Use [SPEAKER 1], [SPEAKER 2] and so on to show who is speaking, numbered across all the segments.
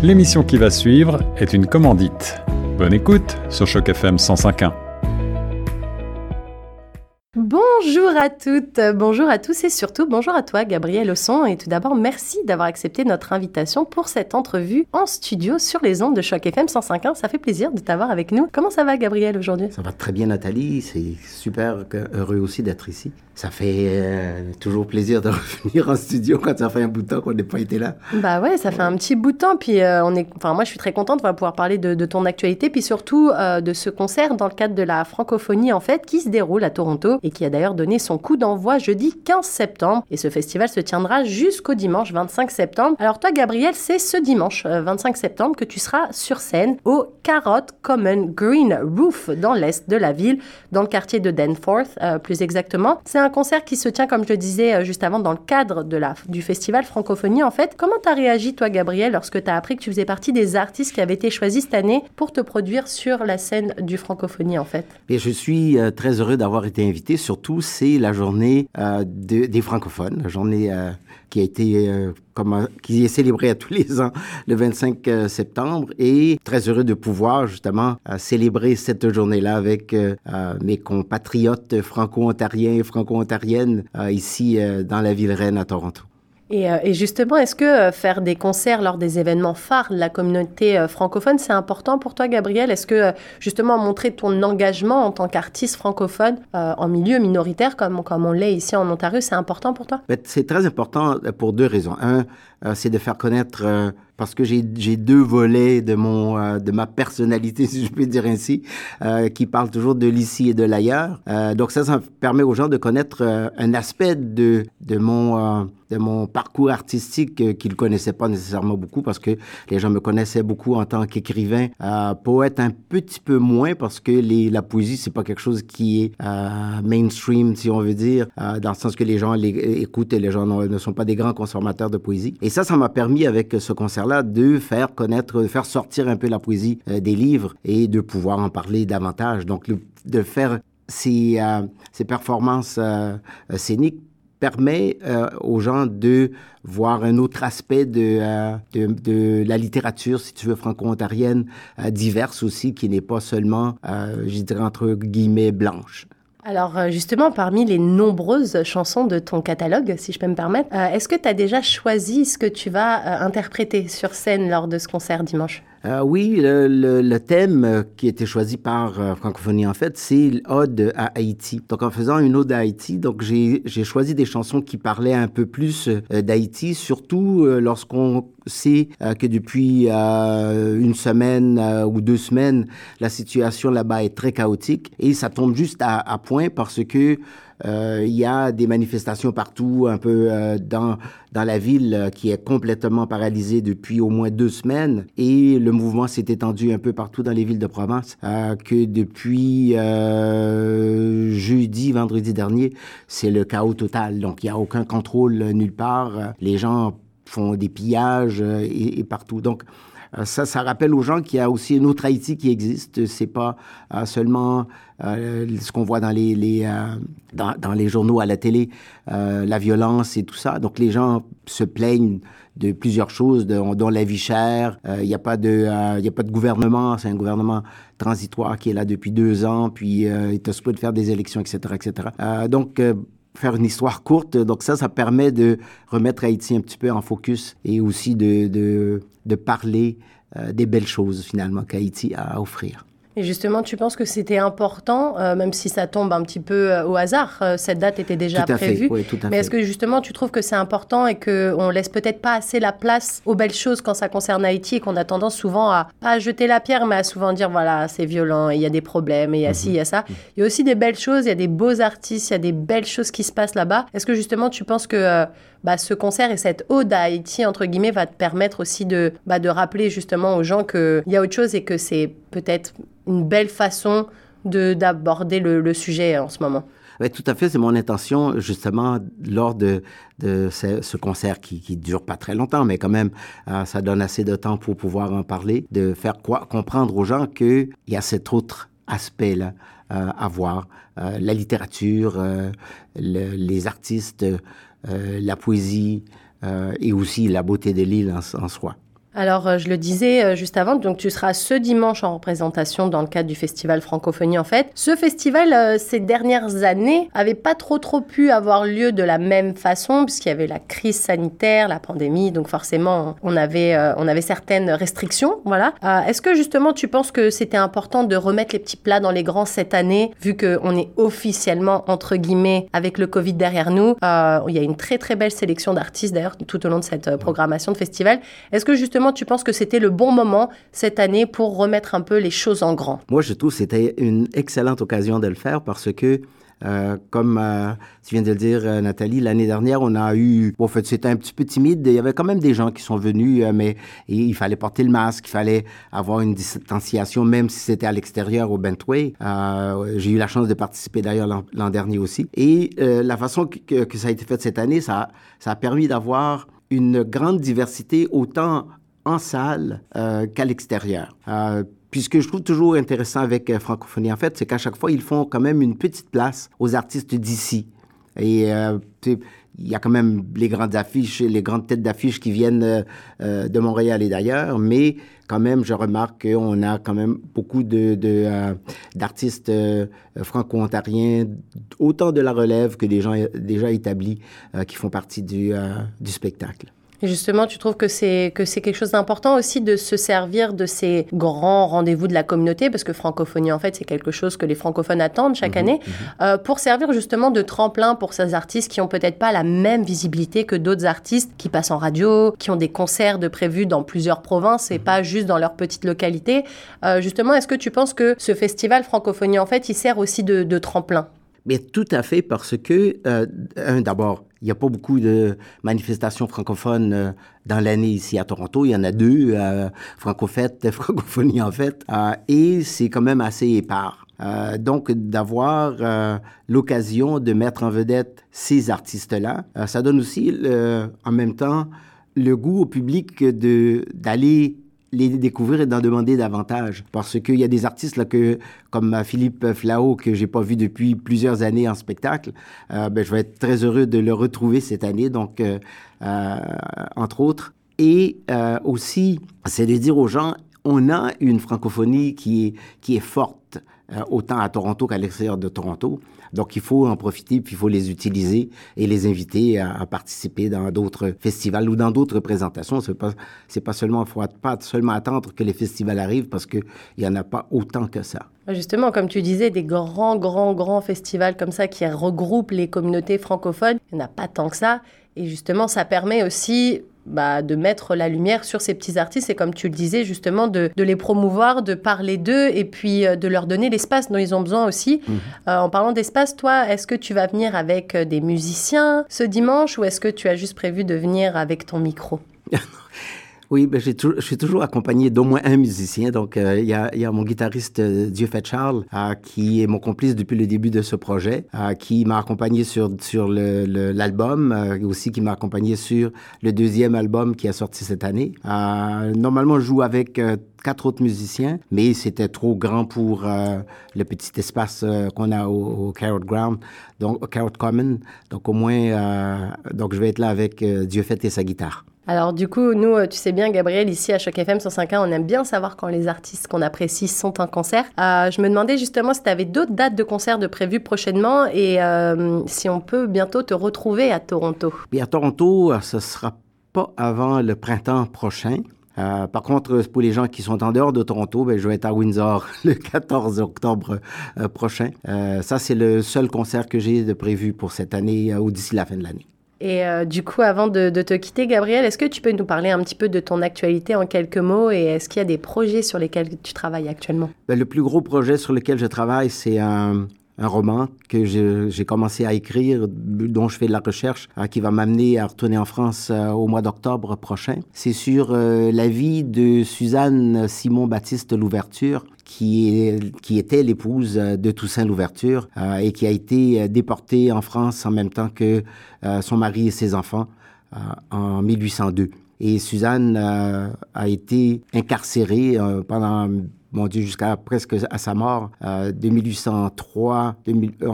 [SPEAKER 1] L'émission qui va suivre est une commandite. Bonne écoute sur Choc FM 105.1.
[SPEAKER 2] à toutes, bonjour à tous et surtout bonjour à toi Gabriel Osson et tout d'abord merci d'avoir accepté notre invitation pour cette entrevue en studio sur les ondes de Choc FM 105.1. Ça fait plaisir de t'avoir avec nous. Comment ça va Gabriel aujourd'hui?
[SPEAKER 3] Ça va très bien Nathalie, c'est super heureux aussi d'être ici. Ça fait euh, toujours plaisir de revenir en studio quand ça fait un bout de temps qu'on n'ait pas été là.
[SPEAKER 2] Bah ouais, ça fait un petit bout de temps. Puis euh, on est, enfin moi je suis très contente de pouvoir parler de, ton actualité, puis surtout euh, de ce concert dans le cadre de la francophonie en fait qui se déroule à Toronto et qui a d'ailleurs donné son coup d'envoi jeudi 15 septembre. Et ce festival se tiendra jusqu'au dimanche 25 septembre. Alors toi Gabriel, c'est ce dimanche 25 septembre que tu seras sur scène au Carrot Common Green Roof dans l'est de la ville, dans le quartier de Danforth plus exactement. C'est un concert qui se tient, comme je le disais euh, juste avant, dans le cadre de la, du festival Francophonie, en fait. Comment tu as réagi, toi, Gabriel, lorsque tu as appris que tu faisais partie des artistes qui avaient été choisis cette année pour te produire sur la scène du Francophonie, en fait?
[SPEAKER 3] Et je suis euh, très heureux d'avoir été invité. Surtout, c'est la journée euh, des francophones, la journée qui a été comme, qui est célébrée à tous les ans le 25 septembre et très heureux de pouvoir justement célébrer cette journée-là avec mes compatriotes franco-ontariens et franco ontarienne euh, ici euh, dans la ville reine à Toronto.
[SPEAKER 2] Et, euh, justement, est-ce que faire des concerts lors des événements phares de la communauté francophone, c'est important pour toi, Gabriel? Est-ce que justement montrer ton engagement en tant qu'artiste francophone en milieu minoritaire, comme, comme on l'est ici en Ontario, c'est important pour toi?
[SPEAKER 3] Ben, C'est très important pour deux raisons. Un, c'est de faire connaître parce que j'ai deux volets de mon euh, de ma personnalité si je peux dire ainsi euh, qui parlent toujours de l'ici et de l'ailleurs. Euh, donc ça ça permet aux gens de connaître euh, un aspect de de mon euh, de mon parcours artistique qu'ils connaissaient pas nécessairement beaucoup parce que les gens me connaissaient beaucoup en tant qu'écrivain poète un petit peu moins parce que la poésie c'est pas quelque chose qui est mainstream si on veut dire dans le sens que les gens les, écoutent et les gens ne sont pas des grands consommateurs de poésie ça ça m'a permis avec ce concert de faire connaître, de faire sortir un peu la poésie euh, des livres et de pouvoir en parler davantage. Donc, de faire ces, euh, ces performances euh, scéniques permet aux gens de voir un autre aspect de, de, la littérature, si tu veux, franco-ontarienne, diverse aussi, qui n'est pas seulement, je dirais, entre guillemets, blanche.
[SPEAKER 2] Alors euh, justement, parmi les nombreuses chansons de ton catalogue, si je peux me permettre, euh, est-ce que tu as déjà choisi ce que tu vas euh, interpréter sur scène lors de ce concert dimanche?
[SPEAKER 3] Euh, oui, le, le, le, thème qui a été choisi par euh, Francophonie, en fait, c'est l'ode à Haïti. Donc, en faisant une ode à Haïti, donc j'ai choisi des chansons qui parlaient un peu plus euh, d'Haïti, surtout euh, lorsqu'on sait que depuis une semaine ou deux semaines, la situation là-bas est très chaotique et ça tombe juste à, à point parce que euh, il y a des manifestations partout, un peu euh, dans, dans la ville euh, qui est complètement paralysée depuis au moins deux semaines. Et le mouvement s'est étendu un peu partout dans les villes de province, que depuis jeudi, vendredi dernier, c'est le chaos total. Donc, il n'y a aucun contrôle nulle part. Les gens font des pillages et, et partout. Donc, euh, ça, ça rappelle aux gens qu'il y a aussi une autre Haïti qui existe. C'est pas euh, seulement euh, ce qu'on voit dans les, euh, dans, les journaux, à la télé, euh, la violence et tout ça. Donc les gens se plaignent de plusieurs choses, de, dont la vie chère. Il n'y a pas de, il y a pas de gouvernement. C'est un gouvernement transitoire qui est là depuis deux ans. Puis il est supposé de faire des élections, etc., etc. donc faire une histoire courte. Donc ça, ça permet de remettre Haïti un petit peu en focus et aussi de, de, de parler euh, des belles choses finalement qu'Haïti a à offrir.
[SPEAKER 2] Et justement, tu penses que c'était important, euh, même si ça tombe un petit peu euh, au hasard, euh, cette date était déjà
[SPEAKER 3] tout
[SPEAKER 2] prévue.
[SPEAKER 3] Fait, oui, tout à
[SPEAKER 2] mais est-ce que justement, tu trouves que c'est important et qu'on laisse peut-être pas assez la place aux belles choses quand ça concerne Haïti et qu'on a tendance souvent à pas jeter la pierre, mais à souvent dire voilà, c'est violent, il y a des problèmes, et il y a ci, il y a ça. Il y a aussi des belles choses, il y a des beaux artistes, il y a des belles choses qui se passent là-bas. Est-ce que justement, tu penses que bah, ce concert et cette ode à Haïti, entre guillemets, va te permettre aussi de, bah, de rappeler justement aux gens qu'il y a autre chose et que c'est peut-être une belle façon d'aborder le, sujet en ce moment.
[SPEAKER 3] Oui, tout à fait. C'est mon intention, justement, lors de, de ce, ce, concert qui, qui dure pas très longtemps, mais quand même, euh, ça donne assez de temps pour pouvoir en parler, de faire quoi, comprendre aux gens qu'il y a cet autre aspect-là euh, à voir. Euh, la littérature, le, les artistes, la poésie euh, et aussi la beauté de l'île en, en soi.
[SPEAKER 2] Alors, euh, je le disais euh, juste avant, donc tu seras ce dimanche en représentation dans le cadre du festival Francophonie en fait. Ce festival, euh, ces dernières années, avait pas trop trop pu avoir lieu de la même façon puisqu'il y avait la crise sanitaire, la pandémie, donc forcément on avait on avait certaines restrictions, voilà. Est-ce que justement tu penses que c'était important de remettre les petits plats dans les grands cette année, vu qu'on est officiellement entre guillemets avec le Covid derrière nous? Il y a une très très belle sélection d'artistes d'ailleurs tout au long de cette programmation de festival. Est-ce que justement tu penses que c'était le bon moment cette année pour remettre un peu les choses en grand?
[SPEAKER 3] Moi, je trouve que c'était une excellente occasion de le faire parce que euh, comme euh, tu viens de le dire, euh, Nathalie, l'année dernière, on a eu, en fait, c'était un petit peu timide. Il y avait quand même des gens qui sont venus, mais il fallait porter le masque, il fallait avoir une distanciation, même si c'était à l'extérieur au Bentway. J'ai eu la chance de participer d'ailleurs l'an dernier aussi. Et la façon que, que, ça a été fait cette année, ça, ça a permis d'avoir une grande diversité autant en salle euh, qu'à l'extérieur. Euh, puis ce que je trouve toujours intéressant avec euh, Francophonie, en fait, c'est qu'à chaque fois, ils font quand même une petite place aux artistes d'ici. Et il y a quand même les grandes affiches, les grandes têtes d'affiches qui viennent de Montréal et d'ailleurs, mais quand même, je remarque qu'on a quand même beaucoup de, d'artistes franco-ontariens, autant de la relève que des gens déjà établis qui font partie du spectacle.
[SPEAKER 2] Justement, tu trouves que c'est que c'est quelque chose d'important aussi de se servir de ces grands rendez-vous de la communauté, parce que francophonie, en fait, c'est quelque chose que les francophones attendent chaque mhm, année, mhm. Euh, pour servir justement de tremplin pour ces artistes qui ont peut-être pas la même visibilité que d'autres artistes qui passent en radio, qui ont des concerts de prévus dans plusieurs provinces et mhm. pas juste dans leur petite localité. Euh, justement, est-ce que tu penses que ce festival francophonie, en fait, il sert aussi de, de tremplin?
[SPEAKER 3] Mais tout à fait, parce que, euh, d'abord, il n'y a pas beaucoup de manifestations francophones euh, dans l'année ici à Toronto. Il y en a deux, euh, Francofête, Francophonie en fait, euh, et c'est quand même assez épars. Euh, donc, d'avoir euh, l'occasion de mettre en vedette ces artistes-là, ça donne aussi, en même temps, le goût au public d'aller les découvrir et d'en demander davantage. Parce qu'il y a des artistes là, que, comme Philippe Flao, que j'ai pas vu depuis plusieurs années en spectacle, euh, ben, je vais être très heureux de le retrouver cette année, donc, euh, euh, entre autres. Et aussi, c'est de dire aux gens, on a une francophonie qui est, qui est forte, autant à Toronto qu'à l'extérieur de Toronto. Donc, il faut en profiter, puis il faut les utiliser et les inviter à, participer dans d'autres festivals ou dans d'autres présentations. C'est pas, c'est pas seulement, faut pas seulement attendre que les festivals arrivent parce qu'il y en a pas autant que ça.
[SPEAKER 2] Justement, comme tu disais, des grands, grands, grands festivals comme ça qui regroupent les communautés francophones, il n'y en a pas tant que ça. Et justement, ça permet aussi bah, de mettre la lumière sur ces petits artistes et comme tu le disais justement de, les promouvoir, de parler d'eux et puis euh, de leur donner l'espace dont ils ont besoin aussi. Mhm. Euh, en parlant d'espace, toi, est-ce que tu vas venir avec euh, des musiciens ce dimanche ou est-ce que tu as juste prévu de venir avec ton micro?
[SPEAKER 3] Oui, ben, je suis toujours accompagné d'au moins un musicien. Donc, euh, il y, a, y, a, mon guitariste euh, Dieu fait Charles, euh, qui est mon complice depuis le début de ce projet, qui m'a accompagné sur, sur l'album, le, aussi qui m'a accompagné sur le deuxième album qui a sorti cette année. normalement, je joue avec quatre autres musiciens, mais c'était trop grand pour le petit espace qu'on a au, Carrot Ground, donc au Carrot Common. Donc, au moins, donc je vais être là avec Dieu fait et sa guitare.
[SPEAKER 2] Alors du coup, nous, euh, tu sais bien, Gabriel, ici à Choc FM 105.1, on aime bien savoir quand les artistes qu'on apprécie sont en concert. Euh, je me demandais justement si tu avais d'autres dates de concert de prévues prochainement et euh, si on peut bientôt te retrouver à Toronto.
[SPEAKER 3] Bien, à Toronto, ce sera pas avant le printemps prochain. par contre, pour les gens qui sont en dehors de Toronto, ben, je vais être à Windsor le 14 octobre prochain. ça, c'est le seul concert que j'ai de prévu pour cette année ou d'ici la fin de l'année.
[SPEAKER 2] Et euh, du coup, avant de, te quitter, Gabriel, est-ce que tu peux nous parler un petit peu de ton actualité en quelques mots et est-ce qu'il y a des projets sur lesquels tu travailles actuellement?
[SPEAKER 3] Ben, Le plus gros projet sur lequel je travaille, c'est un, roman que j'ai commencé à écrire, dont je fais de la recherche, euh, qui va m'amener à retourner en France euh, au mois d'octobre prochain. C'est sur la vie de Suzanne Simon-Baptiste Louverture, qui, était l'épouse de Toussaint Louverture euh, et qui a été euh, déportée en France en même temps que euh, son mari et ses enfants en 1802. Et Suzanne a été incarcérée pendant mon Dieu, jusqu'à presque à sa mort, de 1803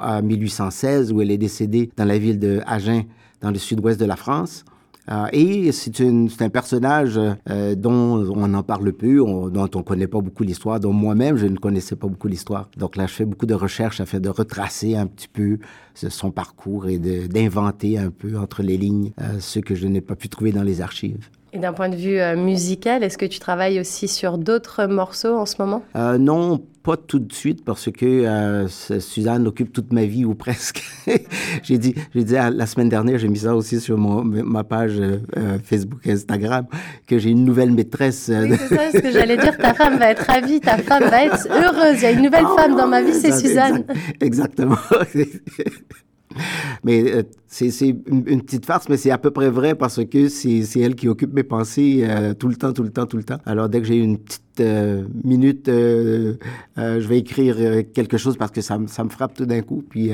[SPEAKER 3] à 1816, où elle est décédée dans la ville de Agen, dans le sud-ouest de la France. Euh, et c'est un personnage euh, dont on en parle peu, dont on connaît pas beaucoup l'histoire, dont moi-même je ne connaissais pas beaucoup l'histoire. Donc là, je fais beaucoup de recherches afin de retracer un petit peu son parcours et d'inventer un peu entre les lignes ce que je n'ai pas pu trouver dans les archives.
[SPEAKER 2] Et d'un point de vue musical, est-ce que tu travailles aussi sur d'autres morceaux en ce moment?
[SPEAKER 3] Non, pas tout de suite parce que euh, Suzanne occupe toute ma vie ou presque. j'ai dit, j'ai dit la semaine dernière, j'ai mis ça aussi sur mon, ma page euh, euh, Facebook, Instagram, que j'ai une nouvelle maîtresse.
[SPEAKER 2] Oui, c'est ça ce que j'allais dire. Ta femme va être ravie, ta femme va être heureuse. Il y a une nouvelle ah, femme dans ma vie, c'est Suzanne.
[SPEAKER 3] exactement. Mais euh, c'est une, petite farce, mais c'est à peu près vrai parce que c'est elle qui occupe mes pensées euh, tout le temps, tout le temps, tout le temps. Alors dès que j'ai une petite euh, minute, je vais écrire quelque chose parce que ça, ça me frappe tout d'un coup. Puis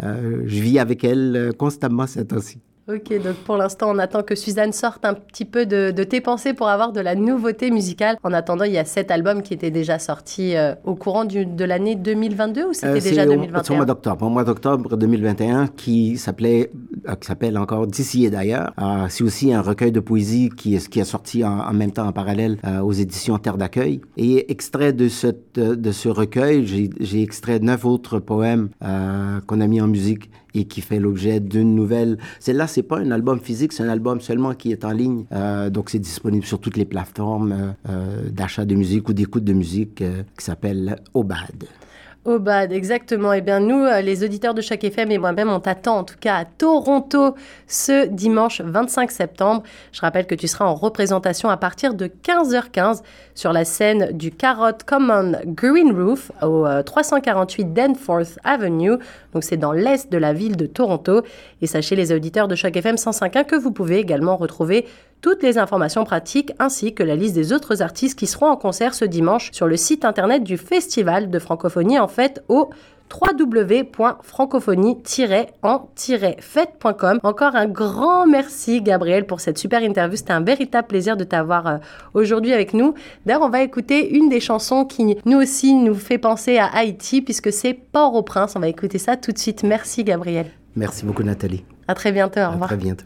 [SPEAKER 3] je vis avec elle constamment ces temps-ci.
[SPEAKER 2] Ok, donc pour l'instant, on attend que Suzanne sorte un petit peu de, tes pensées pour avoir de la nouveauté musicale. En attendant, il y a sept albums qui étaient déjà sortis euh, au courant de l'année 2022 ou c'était euh, déjà 2021
[SPEAKER 3] C'est au mois d'octobre, au mois d'octobre 2021, qui s'appelait, euh, qui s'appelle encore D'ici et d'ailleurs. c'est aussi un recueil de poésie qui, qui est sorti en, même temps en parallèle aux éditions Terre d'accueil. Et extrait de, cette, de ce recueil, j'ai extrait neuf autres poèmes qu'on a mis en musique et qui fait l'objet d'une nouvelle. Celle-là, c'est pas un album physique, c'est un album seulement qui est en ligne. Euh, donc, c'est disponible sur toutes les plateformes euh, euh, d'achat de musique ou d'écoute de musique qui s'appelle Obad.
[SPEAKER 2] Au bad, exactement. Eh bien, nous, euh, les auditeurs de chaque FM et moi-même, on t'attend en tout cas à Toronto ce dimanche 25 septembre. Je rappelle que tu seras en représentation à partir de 15h15 sur la scène du Carrot Common Green Roof au 348 euh, Danforth Avenue. Donc, c'est dans l'est de la ville de Toronto. Et sachez, les auditeurs de chaque FM 105.1 que vous pouvez également retrouver toutes les informations pratiques ainsi que la liste des autres artistes qui seront en concert ce dimanche sur le site internet du Festival de francophonie en fait au www.francophonie-en-fête.com. Encore un grand merci Gabriel pour cette super interview. C'était un véritable plaisir de t'avoir euh, aujourd'hui avec nous. D'ailleurs, on va écouter une des chansons qui nous aussi nous fait penser à Haïti puisque c'est Port-au-Prince. On va écouter ça tout de suite. Merci Gabriel.
[SPEAKER 3] Merci beaucoup Nathalie.
[SPEAKER 2] À très bientôt. Au revoir.
[SPEAKER 3] À très bientôt.